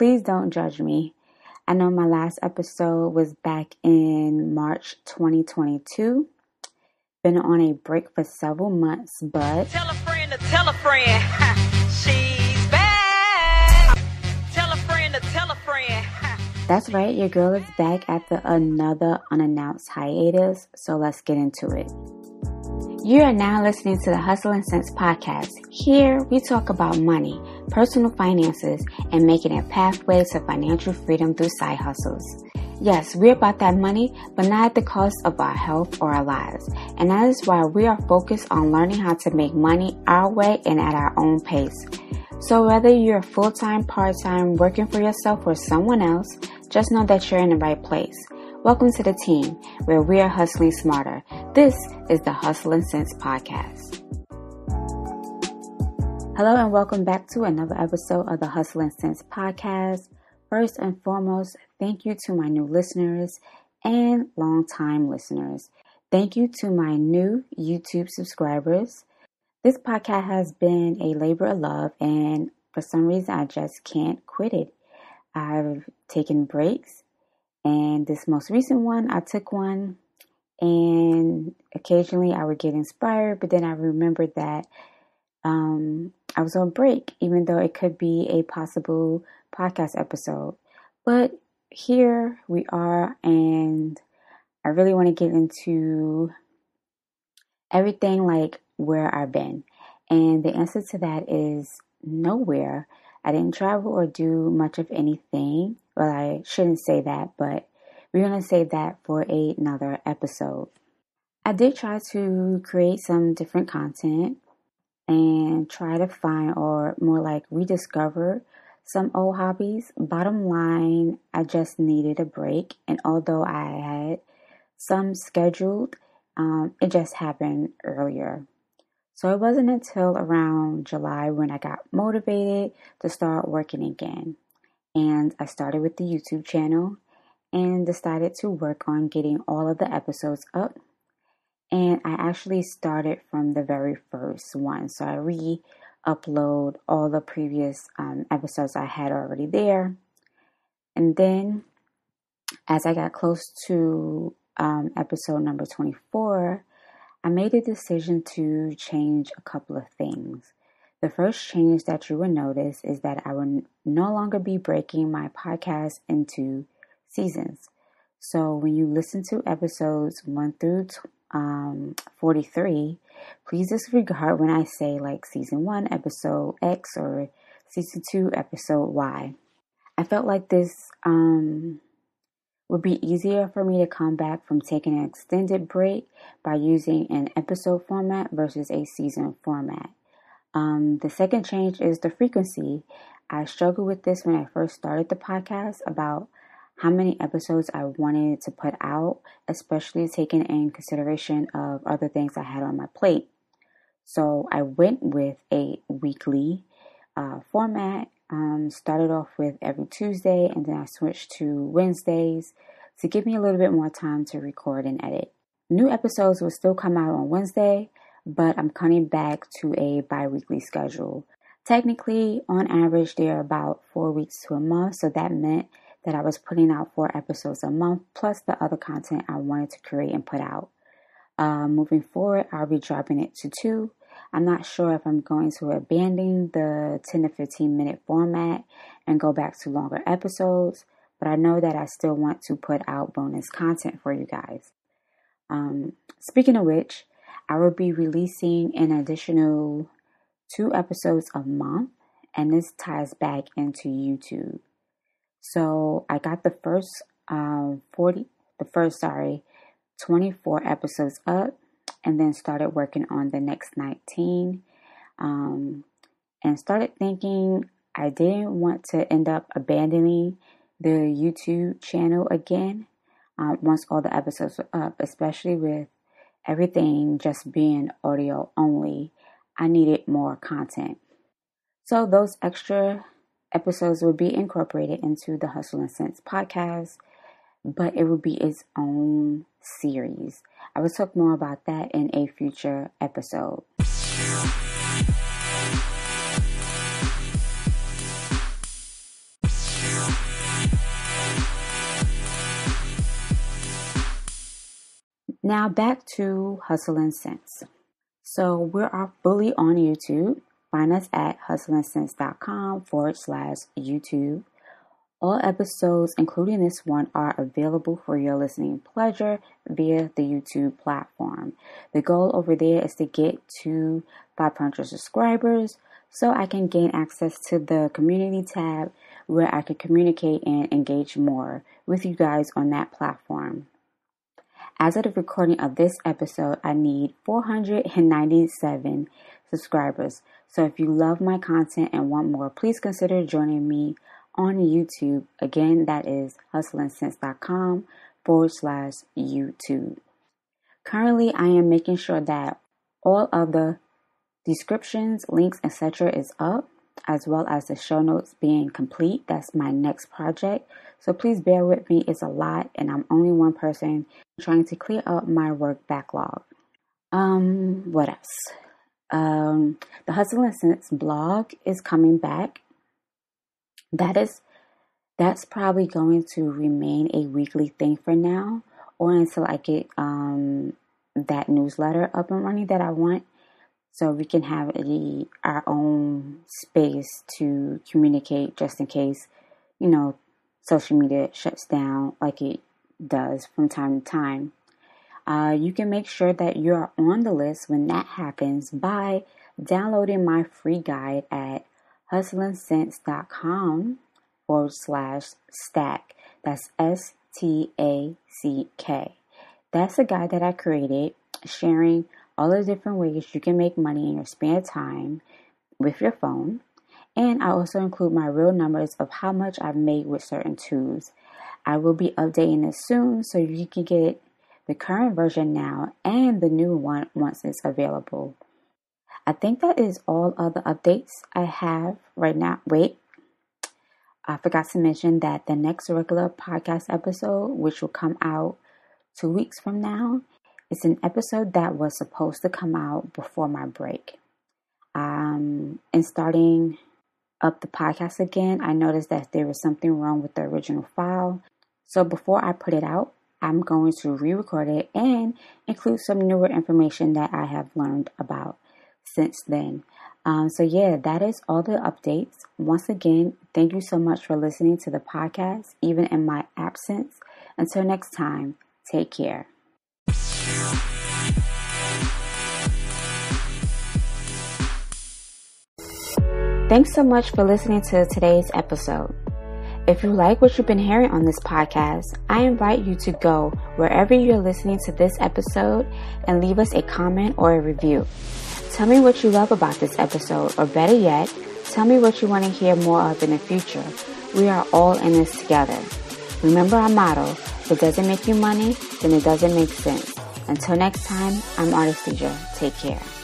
please don't judge me. I know my last episode was back in March 2022. Been on a break for several months, but Tell a friend to tell a friend. She's back. Tell a friend to tell a friend. that's right, your girl is back after another unannounced hiatus, so let's get into it. You are now listening to the Hustle and Sense podcast. Here we talk about money, personal finances, and making a pathway to financial freedom through side hustles. Yes, we're about that money, but not at the cost of our health or our lives. And that is why we are focused on learning how to make money our way and at our own pace. So whether you're full time, part time, working for yourself or someone else, just know that you're in the right place. Welcome to the team where we are hustling smarter. This is the Hustle and Sense podcast. Hello and welcome back to another episode of the Hustle and Sense podcast. First and foremost, thank you to my new listeners and long-time listeners. Thank you to my new YouTube subscribers. This podcast has been a labor of love, and for some reason, I just can't quit it. I've taken breaks, and this most recent one, I took one, and occasionally I would get inspired, but then I remembered that um, I was on break, even though it could be a possible podcast episode. But here we are, and I really want to get into everything like where I've been. And the answer to that is nowhere. I didn't travel or do much of anything. Well, I shouldn't say that, but we're going to save that for another episode. I did try to create some different content and try to find or more like rediscover some old hobbies. Bottom line, I just needed a break. And although I had some scheduled, um, it just happened earlier. So it wasn't until around July when I got motivated to start working again. And I started with the YouTube channel and decided to work on getting all of the episodes up. And I actually started from the very first one. So I re upload all the previous um, episodes I had already there. And then as I got close to um, episode number 24, I made a decision to change a couple of things. The first change that you will notice is that I will no longer be breaking my podcast into seasons. So when you listen to episodes 1 through um, 43, please disregard when I say like season 1, episode X, or season 2, episode Y. I felt like this um, would be easier for me to come back from taking an extended break by using an episode format versus a season format. Um, the second change is the frequency. I struggled with this when I first started the podcast about how many episodes I wanted to put out, especially taking in consideration of other things I had on my plate. So I went with a weekly uh, format um, started off with every Tuesday and then I switched to Wednesdays to give me a little bit more time to record and edit. New episodes will still come out on Wednesday, but I'm coming back to a bi weekly schedule. Technically, on average, they're about four weeks to a month, so that meant that I was putting out four episodes a month plus the other content I wanted to create and put out. Uh, moving forward, I'll be dropping it to two I'm not sure if I'm going to abandon the 10 to 15 minute format and go back to longer episodes, but I know that I still want to put out bonus content for you guys. Um, speaking of which, I will be releasing an additional two episodes a month, and this ties back into YouTube. So I got the first um, 40, the first, sorry, 24 episodes up and then started working on the next 19 um, and started thinking I didn't want to end up abandoning the YouTube channel again um, once all the episodes were up, especially with everything just being audio only. I needed more content. So those extra episodes would be incorporated into the Hustle and Sense podcast, but it would be its own series. I will talk more about that in a future episode. Now back to Hustle and Sense. So we are fully on YouTube. Find us at hustleandsense.com forward slash YouTube. All episodes, including this one, are available for your listening pleasure via the YouTube platform. The goal over there is to get to 500 subscribers so I can gain access to the community tab where I can communicate and engage more with you guys on that platform. As of the recording of this episode, I need 497 subscribers. So if you love my content and want more, please consider joining me on YouTube. Again, that is hustleandsense.com forward slash YouTube. Currently, I am making sure that all of the descriptions, links, etc. is up, as well as the show notes being complete. That's my next project. So please bear with me. It's a lot, and I'm only one person trying to clear up my work backlog. Um, what else? Um, the Hustle and Sense blog is coming back that is that's probably going to remain a weekly thing for now or until I get um, that newsletter up and running that I want so we can have a, our own space to communicate just in case you know social media shuts down like it does from time to time uh, you can make sure that you're on the list when that happens by downloading my free guide at hustleandsense.com forward slash stack. That's S T A C K. That's a guide that I created sharing all the different ways you can make money in your spare time with your phone. And I also include my real numbers of how much I've made with certain tools. I will be updating this soon so you can get the current version now and the new one once it's available. I think that is all of the updates I have right now. Wait, I forgot to mention that the next regular podcast episode, which will come out two weeks from now, is an episode that was supposed to come out before my break. Um, and starting up the podcast again, I noticed that there was something wrong with the original file. So before I put it out, I'm going to re record it and include some newer information that I have learned about since then. Um, so, yeah, that is all the updates. Once again, thank you so much for listening to the podcast, even in my absence. Until next time, take care. Thanks so much for listening to today's episode. If you like what you've been hearing on this podcast, I invite you to go wherever you're listening to this episode and leave us a comment or a review. Tell me what you love about this episode, or better yet, tell me what you want to hear more of in the future. We are all in this together. Remember our motto if it doesn't make you money, then it doesn't make sense. Until next time, I'm Artist Take care.